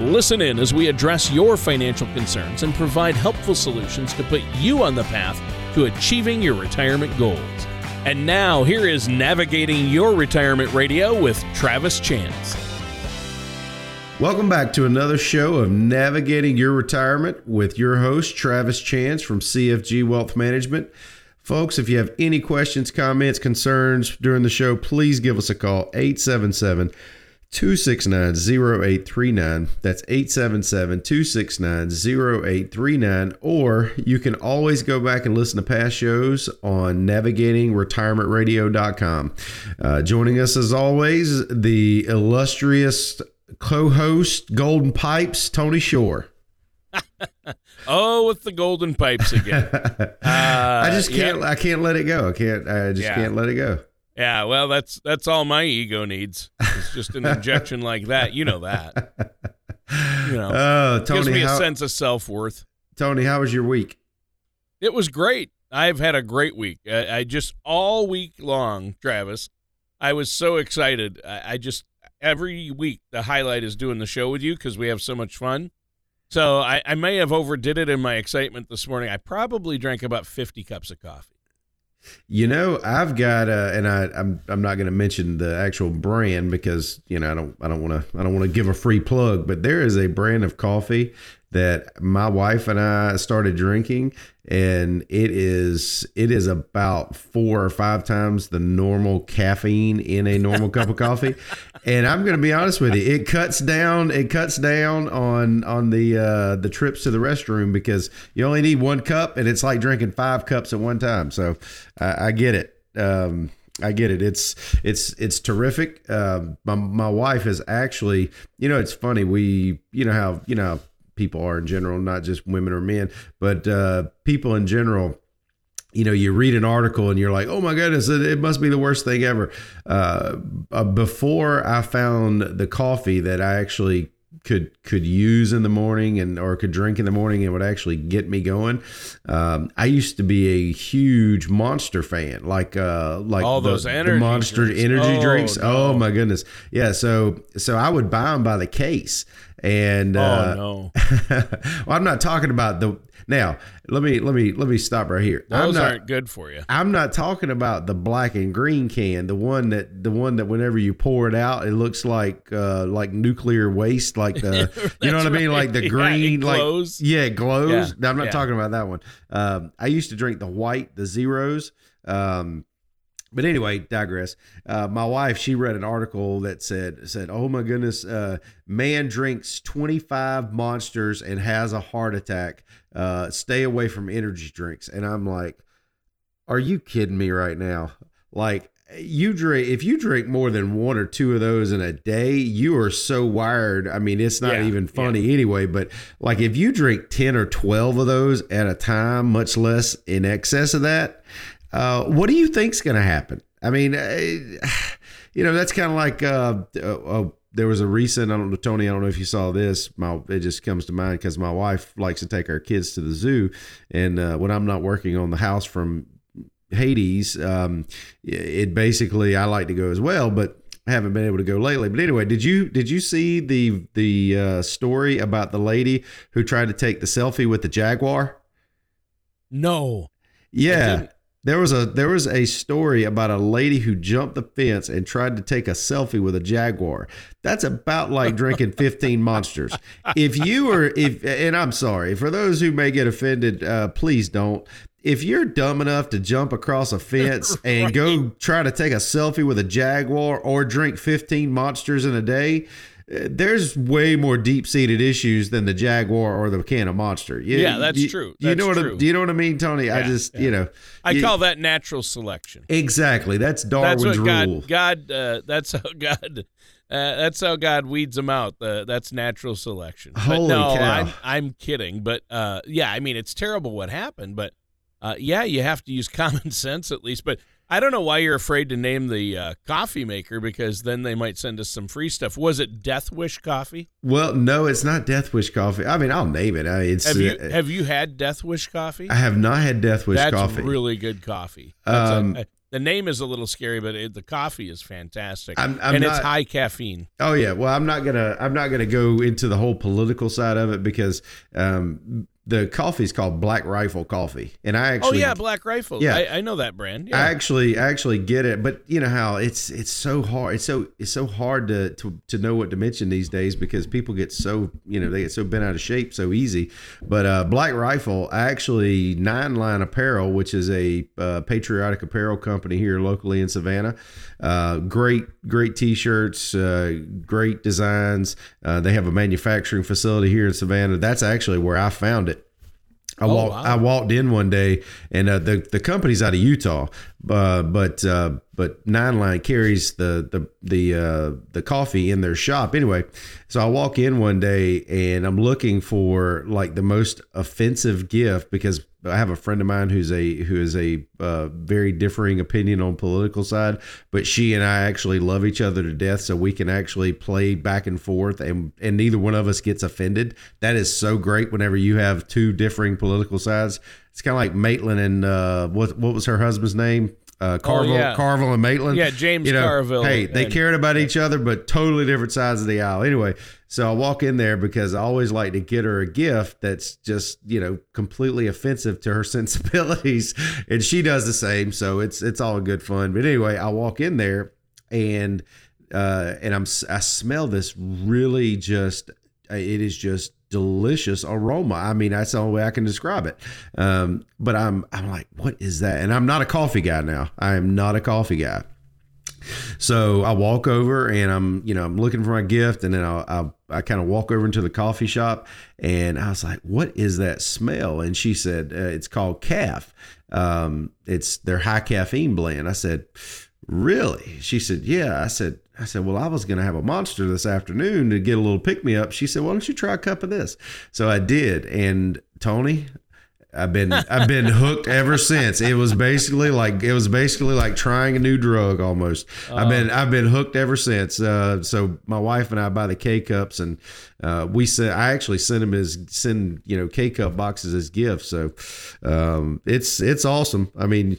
Listen in as we address your financial concerns and provide helpful solutions to put you on the path to achieving your retirement goals. And now, here is Navigating Your Retirement Radio with Travis Chance. Welcome back to another show of Navigating Your Retirement with your host, Travis Chance from CFG Wealth Management. Folks, if you have any questions, comments, concerns during the show, please give us a call 877 269 0839. That's 877 269 0839. Or you can always go back and listen to past shows on navigatingretirementradio.com. Uh, joining us as always, the illustrious co host, Golden Pipes, Tony Shore. oh, with the golden pipes again. Uh, I just can't. Yep. I can't let it go. I can't. I just yeah. can't let it go. Yeah, well, that's that's all my ego needs. It's just an injection like that. You know that. You know, oh, Tony, gives me a how, sense of self worth. Tony, how was your week? It was great. I've had a great week. I, I just all week long, Travis. I was so excited. I, I just every week the highlight is doing the show with you because we have so much fun. So I, I may have overdid it in my excitement this morning. I probably drank about fifty cups of coffee. You know, I've got, uh, and I, I'm I'm not going to mention the actual brand because you know I don't I don't want to I don't want to give a free plug, but there is a brand of coffee that my wife and I started drinking and it is it is about four or five times the normal caffeine in a normal cup of coffee and i'm going to be honest with you it cuts down it cuts down on on the uh the trips to the restroom because you only need one cup and it's like drinking five cups at one time so i, I get it um I get it. It's it's it's terrific. Uh, my my wife is actually, you know, it's funny. We, you know how you know people are in general, not just women or men, but uh, people in general. You know, you read an article and you're like, "Oh my goodness, it, it must be the worst thing ever." Uh, uh, before I found the coffee that I actually could could use in the morning and or could drink in the morning and would actually get me going. Um, I used to be a huge Monster fan, like uh, like all the, those energy Monster drinks. energy oh, drinks. No. Oh my goodness, yeah. So so I would buy them by the case, and oh uh, no, well, I'm not talking about the now, let me let me let me stop right here. Those not, aren't good for you. I'm not talking about the black and green can, the one that the one that whenever you pour it out, it looks like uh, like nuclear waste, like the you know what I mean, like the green, yeah, like glows. yeah, glows. Yeah, I'm not yeah. talking about that one. Um, I used to drink the white, the zeros. Um, but anyway, digress. Uh, my wife, she read an article that said said, "Oh my goodness, uh, man drinks 25 monsters and has a heart attack. Uh, stay away from energy drinks." And I'm like, "Are you kidding me right now? Like, you drink if you drink more than one or two of those in a day, you are so wired. I mean, it's not Yeah, even funny yeah. anyway. But like, if you drink 10 or 12 of those at a time, much less in excess of that." Uh, what do you think's going to happen? I mean, uh, you know, that's kind of like uh, uh, there was a recent. I don't know, Tony. I don't know if you saw this. My it just comes to mind because my wife likes to take our kids to the zoo, and uh, when I'm not working on the house from Hades, um, it basically I like to go as well, but I haven't been able to go lately. But anyway, did you did you see the the uh, story about the lady who tried to take the selfie with the jaguar? No. Yeah. There was a there was a story about a lady who jumped the fence and tried to take a selfie with a jaguar. That's about like drinking 15 monsters. If you were if and I'm sorry, for those who may get offended, uh, please don't. If you're dumb enough to jump across a fence and go try to take a selfie with a jaguar or drink 15 monsters in a day, there's way more deep-seated issues than the jaguar or the can of monster. You- Yeah, that's you- true. You know That's what? I, do you know what I mean, Tony? I just, yeah. you know, I you- call that natural selection. exactly. That's That's Darwin's what rule. God God uh, that's how God Uh, that's how God weeds them out. Uh, that's natural selection. Holy but no, cow. I'm, I'm kidding. But uh, yeah, I mean, it's terrible what happened. But uh, yeah, you have to use common sense at least. But I don't know why you're afraid to name the uh, coffee maker because then they might send us some free stuff. Was it Death Wish coffee? Well, no, it's not Death Wish coffee. I mean, I'll name it. I, it's Have you uh, have you had Death Wish coffee? I have not had Death Wish That's coffee. really good coffee. That's a- Um, a- the name is a little scary, but it, the coffee is fantastic, I'm- I'm and it's high caffeine. Oh yeah, well I'm not gonna I'm not gonna go into the whole political side of it because um, the coffee is called Black Rifle Coffee, and I actually Oh yeah, Black Rifle. Yeah. I, I know that brand. I actually I actually get it, but you know how it's it's so hard it's so it's so hard to to, to know what to mention these days because people get so you know they get so bent out of shape so easy. But uh, Black Rifle I actually Nine Line Apparel, which is a uh, patriotic apparel company here locally in Savannah, uh, great great t-shirts, uh, great designs. Uh, they have a manufacturing facility here in Savannah. That's actually where I found it. I Oh, walked. wow. I walked in one day, and uh, the the company's out of Utah, uh, but uh, but Nine Line carries the the the uh, the coffee in their shop anyway. So I walk in one day, and I'm looking for like the most offensive gift because I have a friend of mine who's a who is a uh, very differing opinion on political side, but she and I actually love each other to death, so we can actually play back and forth, and and neither one of us gets offended. That is so great whenever you have two differing political sides. It's kind of like Matalin and uh, what what was her husband's name? Uh, Carville, Oh, yeah. Carville and Matalin. Yeah, James You know, Carville Hey, they and- cared about each other, but totally different sides of the aisle. Anyway, so I walk in there because I always like to get her a gift that's just you know completely offensive to her sensibilities, and she does the same. So it's it's all good fun. But anyway, I walk in there and uh, and I'm I smell this really just it is just delicious aroma. I mean, that's the only way I can describe it. Um, but I'm I'm like, what is that? And I'm not a coffee guy now. I am not a coffee guy. So I walk over and I'm, you know, I'm looking for my gift, and then I, I, I kind of walk over into the coffee shop, and I was like, "What is that smell?" And she said, uh, "It's called CAF. Um, it's their high caffeine blend." I said, "Really?" She said, "Yeah." I said, "I said, well, I was going to have a monster this afternoon to get a little pick me up." She said, "Why don't you try a cup of this?" So I did, and Tony, I've been I've been hooked ever since. It was basically like it was basically like trying a new drug almost. I've been I've been hooked ever since. Uh, so my wife and I buy the K cups, and uh, we sent. I actually send them as send you know K cup boxes as gifts. So um, it's it's awesome. I mean,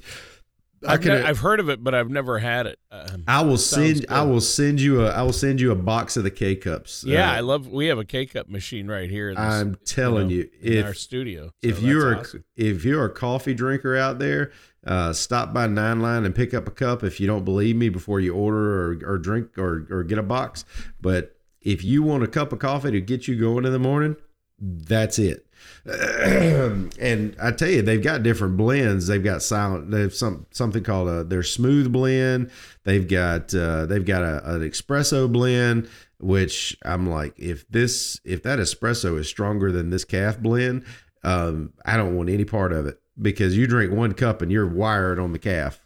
I I've, ne- I've heard of it, but I've never had it. Um, I will send. I will send you a. I will send you a box of the K cups. yeah, Uh, I love. We have a K cup machine right here. in this- I'm telling know, you, in if our studio. So if you're awesome. a, if you're a coffee drinker out there, uh, stop by Nine Line and pick up a cup. If you don't believe me, before you order or, or drink or or get a box, but if you want a cup of coffee to get you going in the morning, that's it. and I tell you, they've got different blends. They've got silent. They've some something called a their smooth blend. They've got uh, they've got a, an espresso blend. Which I'm like, if this if that espresso is stronger than this CAF blend, um, I don't want any part of it because you drink one cup and you're wired on the CAF.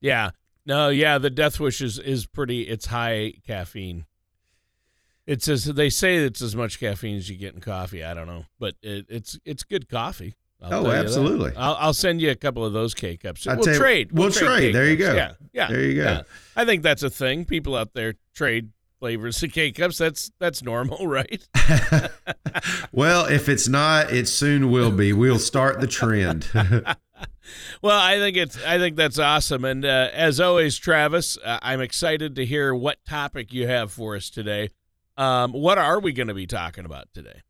yeah, no, yeah, the Death Wish is is pretty. It's high caffeine. It's as they say it's as much caffeine as you get in coffee. I don't know, but it, it's it's good coffee. I'll Oh, tell you that. absolutely. I'll, I'll send you a couple of those K cups. We'll trade. we'll trade. K There you go. Yeah, yeah. There you go. yeah. I think that's a thing. People out there trade flavors of K cups. That's that's normal, right? Well, if it's not, it soon will be. We'll start the trend. Well, I think it's I think that's awesome, and uh, as always, Travis, uh, I'm excited to hear what topic you have for us today. Um, what are we going to be talking about today?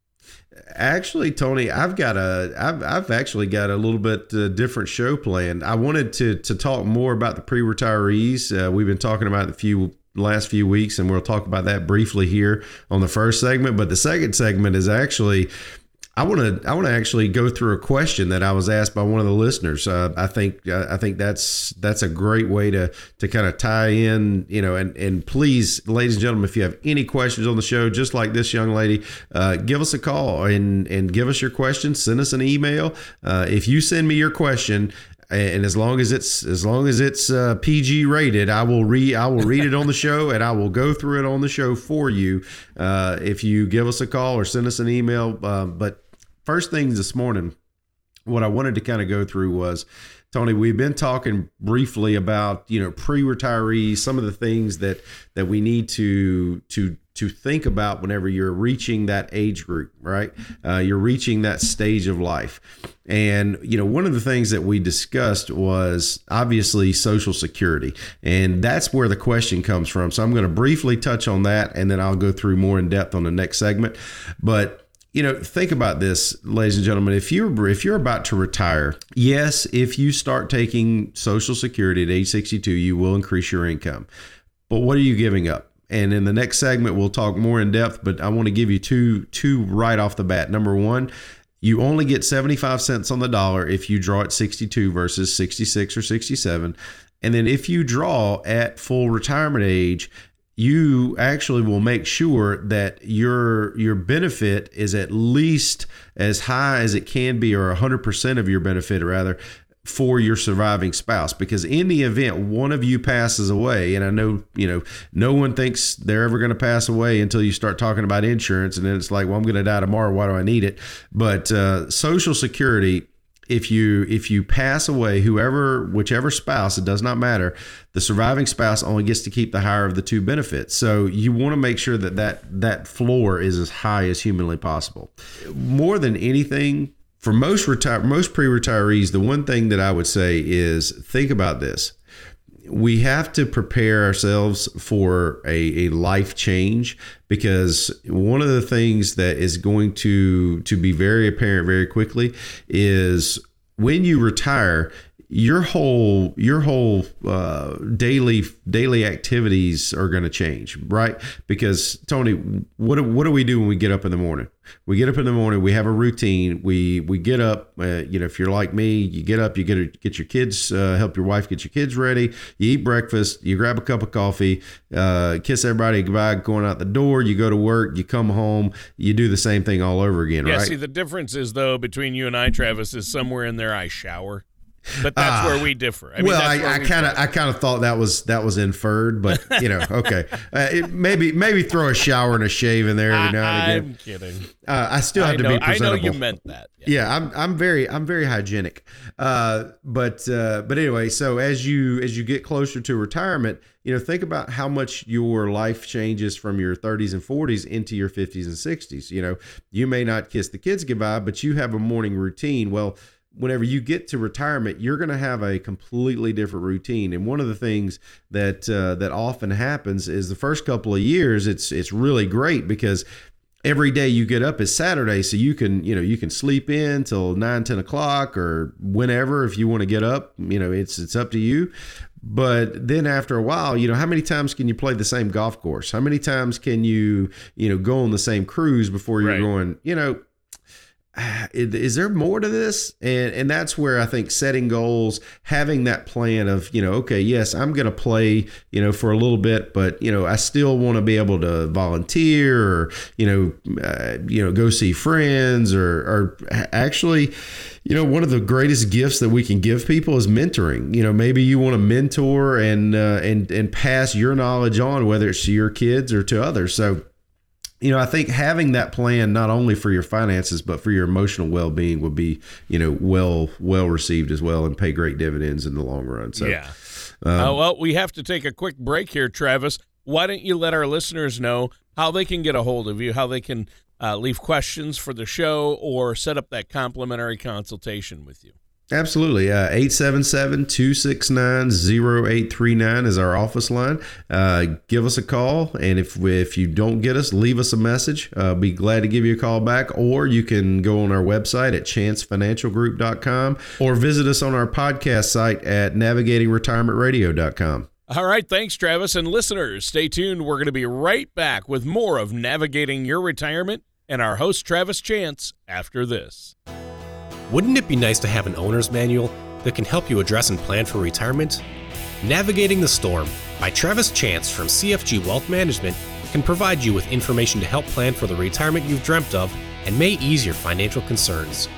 Actually, Tony, I've got a, I've, I've actually got a little bit uh, different show planned. I wanted to to talk more about the pre-retirees. Uh, we've been talking about the few last few weeks, and we'll talk about that briefly here on the first segment. But the second segment is actually. I want to. I want to actually go through a question that I was asked by one of the listeners. Uh, I think. Uh, I think that's that's a great way to to kind of tie in. You know, and and please, ladies and gentlemen, if you have any questions on the show, just like this young lady, uh, give us a call and and give us your question. Send us an email. Uh, if you send me your question. and as long as it's as long as it's uh, PG rated, I will read I will read it on the show, and I will go through it on the show for you uh, if you give us a call or send us an email. Uh, but first things this morning, what I wanted to kind of go through was. Tony, we've been talking briefly about you know pre-retirees, some of the things that that we need to to to think about whenever you're reaching that age group, right? Uh, you're reaching that stage of life. And, you know, one of the things that we discussed was obviously Social Security. And that's where the question comes from. So I'm going to briefly touch on that and then I'll go through more in depth on the next segment. But you know think about this ladies and gentlemen. If you're if you're about to retire yes if you start taking social security at age 62 you will increase your income. But what are you giving up? And in the next segment we'll talk more in depth but i want to give you two two right off the bat. Number one you only get 75 cents on the dollar if you draw at 62 versus 66 or 67 and then if you draw at full retirement age you actually will make sure that your your benefit is at least as high as it can be or 100% of your benefit rather for your surviving spouse. Because in the event one of you passes away and i know you know no one thinks they're ever going to pass away until you start talking about insurance and then it's like well i'm going to die tomorrow. Why do i need it? But uh, social security if you if you pass away whoever whichever spouse it does not matter the surviving spouse only gets to keep the higher of the two benefits so you want to make sure that that that floor is as high as humanly possible more than anything for most retire most pre-retirees, the one thing that I would say is think about this. We have to prepare ourselves for a, a life change because one of the things that is going to to be very apparent very quickly is when you retire, your whole your whole uh, daily daily activities are going to change, right? Because Tony, what what do we do when we get up in the morning? We get up in the morning. We have a routine. We we get up. Uh, you know, if you're like me, you get up. You get a, get your kids. Uh, help your wife get your kids ready. You eat breakfast. You grab a cup of coffee. Uh, kiss everybody goodbye. Going out the door. You go to work. You come home. You do the same thing all over again. Yeah. Right? See, the difference is though between you and I, Travis, is somewhere in there I shower but that's uh, where we differ. I mean, well, I kind of I kind of thought that was that was inferred, but you know, okay, uh, it, maybe maybe throw a shower and a shave in there every now and again. I'm kidding. Uh, I still have I to know, be presentable. I know you meant that. Yeah, yeah I'm I'm very I'm very hygienic. Uh, but uh, but anyway, so as you as you get closer to retirement, you know, think about how much your life changes from your 30s and 40s into your 50s and 60s. You know, you may not kiss the kids goodbye, but you have a morning routine. Well whenever you get to retirement, you're going to have a completely different routine. And one of the things that uh, that often happens is the first couple of years, it's it's really great because every day you get up is Saturday, so you can you know you can sleep in till nine ten o'clock or whenever if you want to get up. You know, it's it's up to you. But then after a while, you know, how many times can you play the same golf course? How many times can you, you know, go on the same cruise before you're right. going, you know, is there more to this? And and that's where i think setting goals having that plan of you know okay yes i'm going to play you know for a little bit but you know i still want to be able to volunteer or you know uh, you know go see friends or or actually you know one of the greatest gifts that we can give people is mentoring. You know maybe you want to mentor and uh, and and pass your knowledge on whether it's to your kids or to others. So you know, I think having that plan not only for your finances but for your emotional well-being would be, you know, well well received as well and pay great dividends in the long run. So, yeah. Um, uh, well, we have to take a quick break here, Travis. Why don't you let our listeners know how they can get a hold of you, how they can uh, leave questions for the show, or set up that complimentary consultation with you? Absolutely. Uh, 877 269 0839 is our office line. Uh, give us a call. And if, if you don't get us, leave us a message. Uh, be glad to give you a call back. Or you can go on our website at chancefinancialgroup.com or visit us on our podcast site at navigatingretirementradio.com. All right. Thanks, Travis. And listeners, stay tuned. We're going to be right back with more of Navigating Your Retirement and our host, Travis Chance, after this. Wouldn't it be nice to have an owner's manual that can help you address and plan for retirement? Navigating the Storm by Travis Chance from CFG Wealth Management can provide you with information to help plan for the retirement you've dreamt of and may ease your financial concerns.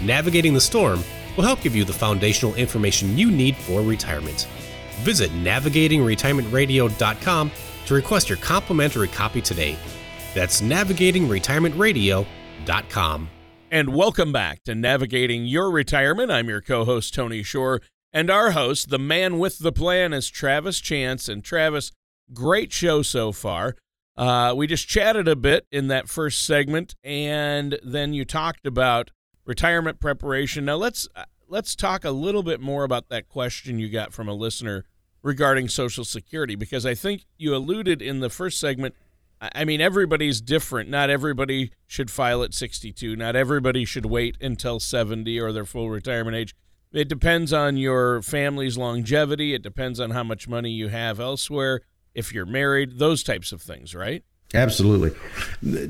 Navigating the Storm will help give you the foundational information you need for retirement. Visit navigatingretirementradio.com to request your complimentary copy today. That's navigatingretirementradio.com. And welcome back to Navigating Your Retirement. I'm your co host, Tony Shore, and our host, the man with the plan, is Travis Chance. And Travis, great show so far. Uh, we just chatted a bit in that first segment, and then you talked about retirement preparation. Now let's uh, let's talk a little bit more about that question you got from a listener regarding Social Security, because I think you alluded in the first segment. I mean, everybody's different. Not everybody should file at 62. Not everybody should wait until 70 or their full retirement age. It depends on your family's longevity. It depends on how much money you have elsewhere if you're married, those types of things, right? Absolutely.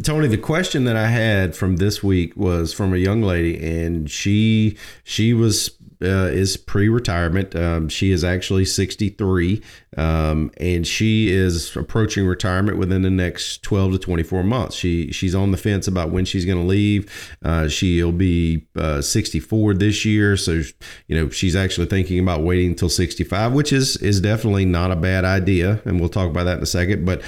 Tony, the question that I had from this week was from a young lady and she she was uh, is pre-retirement. Um, she is actually 63, um, and she is approaching retirement within the next 12 to 24 months. She she's on the fence about when she's going to leave. Uh, she'll be uh, 64 this year, so you know she's actually thinking about waiting until 65, which is is definitely not a bad idea, and we'll talk about that in a second. But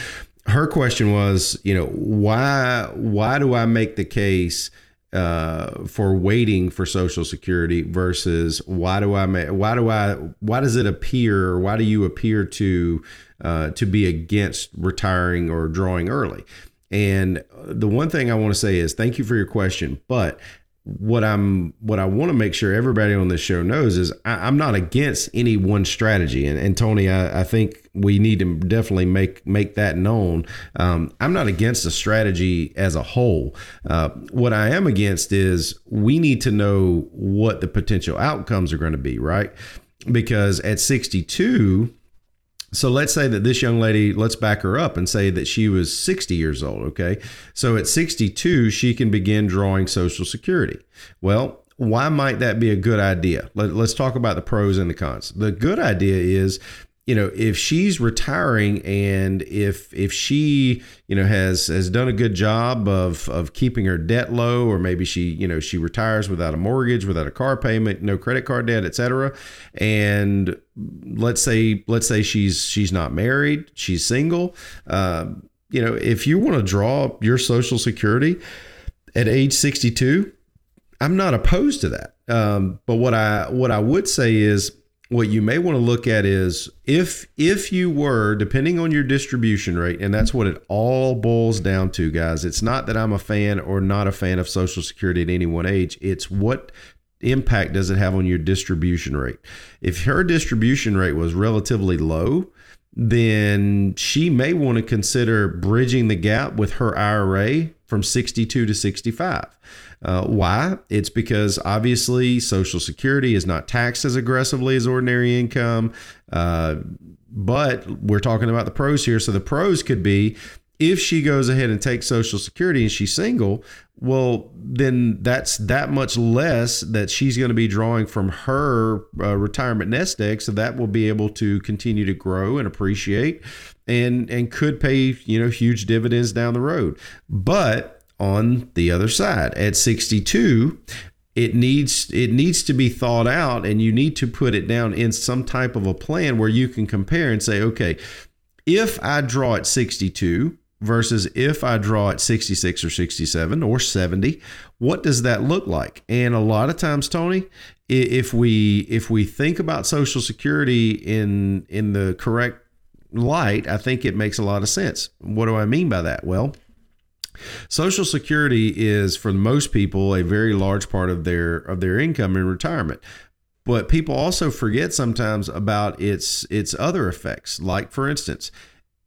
her question was, you know, why why do I make the case? Uh, for waiting for Social Security versus why do I why do I why does it appear why do you appear to uh, to be against retiring or drawing early? And the one thing I want to say is thank you for your question, but what I'm what I want to make sure everybody on this show knows is I, am not against any one strategy. And, and Tony, I, I, think we need to definitely make make that known. Um, I'm not against the strategy as a whole. Uh, what I am against is we need to know what the potential outcomes are going to be, right? Because at 62, so let's say that this young lady, let's back her up and say that she was 60 years old. Okay. So at 62, she can begin drawing Social Security. Well, why might that be a good idea? Let, us talk about the pros and the cons. The good idea is you know if she's retiring and if if she you know has has done a good job of of keeping her debt low or maybe she you know she retires without a mortgage without a car payment no credit card debt etc and let's say let's say she's she's not married she's single uh, you know if you want to draw your social security at age 62 i'm not opposed to that. Um, but what i what i would say is what you may want to look at is if if you were depending on your distribution rate and that's what it all boils down to guys it's not that i'm a fan or not a fan of social security at any one age it's what impact does it have on your distribution rate? If her distribution rate was relatively low then she may want to consider bridging the gap with her ira from 62 to 65 uh, why? It's because obviously Social Security is not taxed as aggressively as ordinary income. Uh, but we're talking about the pros here. So the pros could be if she goes ahead and takes Social Security and she's single, well, then that's that much less that she's going to be drawing from her uh, retirement nest egg. So that will be able to continue to grow and appreciate, and and could pay you know huge dividends down the road. But on the other side. At 62, it needs it needs to be thought out and you need to put it down in some type of a plan where you can compare and say, okay, if I draw at 62 versus if I draw at 66 or 67 or 70, what does that look like? And a lot of times, Tony, if we if we think about Social Security in in the correct light, I think it makes a lot of sense. What do I mean by that? Well, Social Security is for most people a very large part of their of their income in retirement. But people also forget sometimes about its its other effects. Like for instance,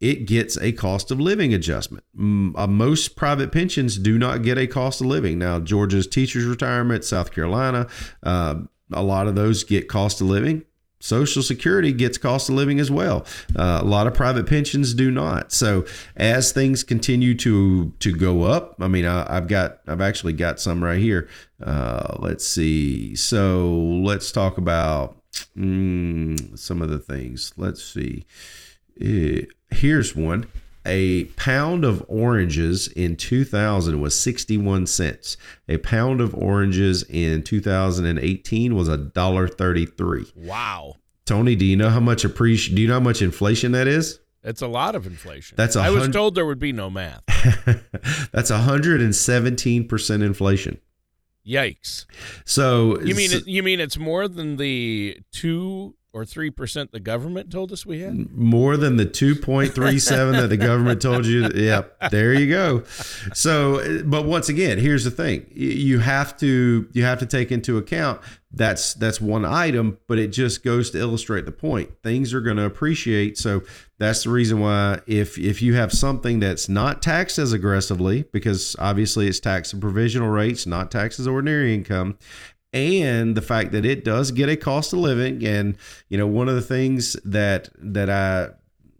it gets a cost of living adjustment. Uh, most private pensions do not get a cost of living. Now, Georgia's teachers retirement, South Carolina, uh, a lot of those get cost of living. Social Security gets cost of living as well. Uh, a lot of private pensions do not. So as things continue to to go up, I mean, I, have got I've actually got some right here. Uh, let's see. So let's talk about mm, some of the things. Let's see. Uh, here's one. A pound of oranges in 2000 was 61 cents. A pound of oranges in 2018 was a dollar 33. Wow. Tony, do you know how much appreci- do you know how much inflation that is? That's a lot of inflation. That's a I was hun- told there would be no math. That's 117% inflation. Yikes. So You mean so- you mean it's more than the 2 or 3% the government told us we had? more than the 2.37 that the government told you. Yep there you go. So but once again here's the thing. You have to you have to take into account that's that's one item but it just goes to illustrate the point. Things are going to appreciate. So that's the reason why if if you have something that's not taxed as aggressively because obviously it's taxed at provisional rates not taxed as ordinary income and the fact that it does get a cost of living and you know one of the things that that i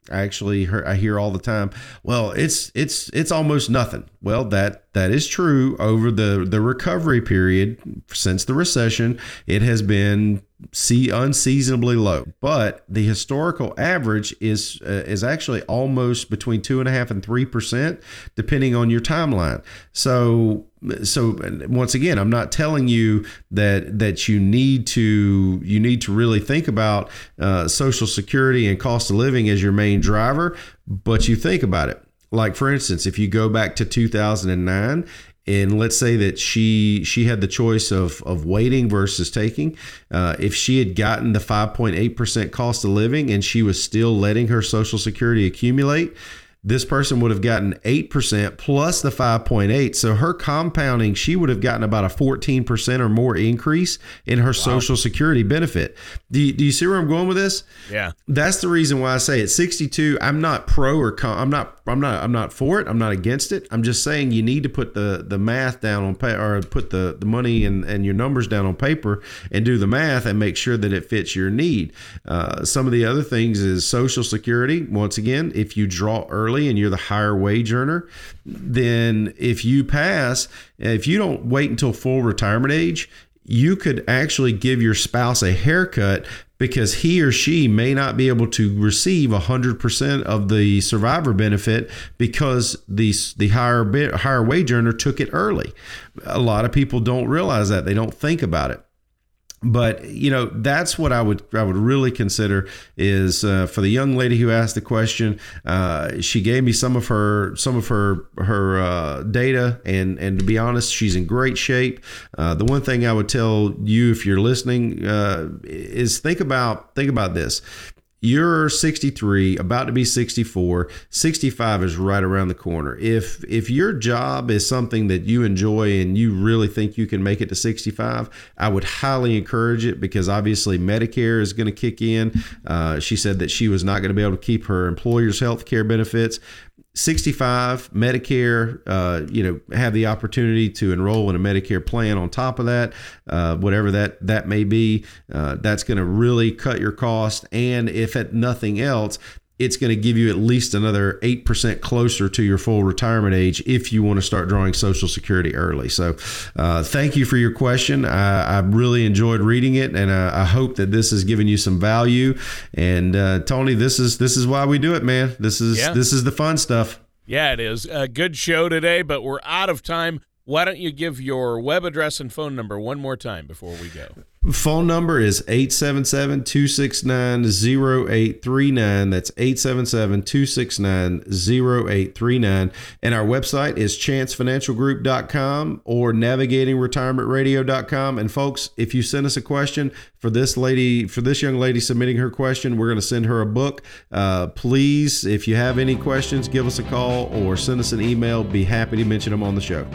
I actually hear, I hear all the time. Well, it's it's it's almost nothing. Well, that that is true over the the recovery period since the recession. It has been see unseasonably low, but the historical average is uh, is actually almost between two and a half and three percent, depending on your timeline. So so once again i'm not telling you that that you need to you need to really think about uh, social security and cost of living as your main driver but you think about it like for instance if you go back to 2009 and let's say that she she had the choice of of waiting versus taking. Uh, if she had gotten the 5.8% cost of living and she was still letting her social security accumulate this person would have gotten 8% plus the 5.8 so her compounding she would have gotten about a 14% or more increase in her social security benefit. Do you, do you see where i'm going with this? Yeah. that's the reason why I say at 62, I'm not pro or con, I'm not I'm not I'm not for it. I'm not against it. I'm just saying you need to put the the math down on pay or put the the money and and your numbers down on paper and do the math and make sure that it fits your need. Uh, some of the other things is Social Security. Once again, if you draw early and you're the higher wage earner, then if you pass, if you don't wait until full retirement age, you could actually give your spouse a haircut because he or she may not be able to receive 100% of the survivor benefit because the the higher higher wage earner took it early. A lot of people don't realize that. They don't think about it but you know that's what I would I would really consider is uh, for the young lady who asked the question. Uh, she gave me some of her some of her her uh, data, and and to be honest, she's in great shape. Uh, the one thing I would tell you if you're listening uh, is think about think about this. You're 63, about to be 64. 65 is right around the corner. If if your job is something that you enjoy and you really think you can make it to 65, I would highly encourage it because obviously Medicare is going to kick in. Uh, she said that she was not going to be able to keep her employer's health care benefits. 65 medicare uh, you know have the opportunity to enroll in a medicare plan on top of that uh, whatever that that may be uh, that's going to really cut your cost. And if at nothing else it's going to give you at least another 8% closer to your full retirement age if you want to start drawing Social Security early. So, uh, thank you for your question. I, I really enjoyed reading it, and uh, I hope that this has given you some value. And uh, Tony, this is this is why we do it, man. This is Yeah. this is the fun stuff. Yeah, it is. A good show today, but we're out of time. Why don't you give your web address and phone number one more time before we go? Phone number is 877-269-0839. That's 877-269-0839. And our website is chancefinancialgroup.com or navigatingretirementradio.com. And folks, if you send us a question for this lady, for this young lady submitting her question, we're going to send her a book. Uh, please, if you have any questions, give us a call or send us an email. Be happy to mention them on the show.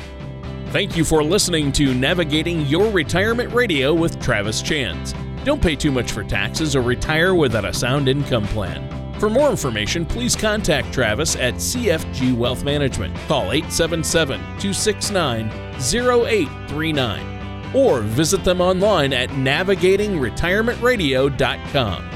Thank you for listening to Navigating Your Retirement Radio with Travis Chance. Don't pay too much for taxes or retire without a sound income plan. For more information, please contact Travis at CFG Wealth Management. Call 877 269 0839 or visit them online at navigatingretirementradio.com.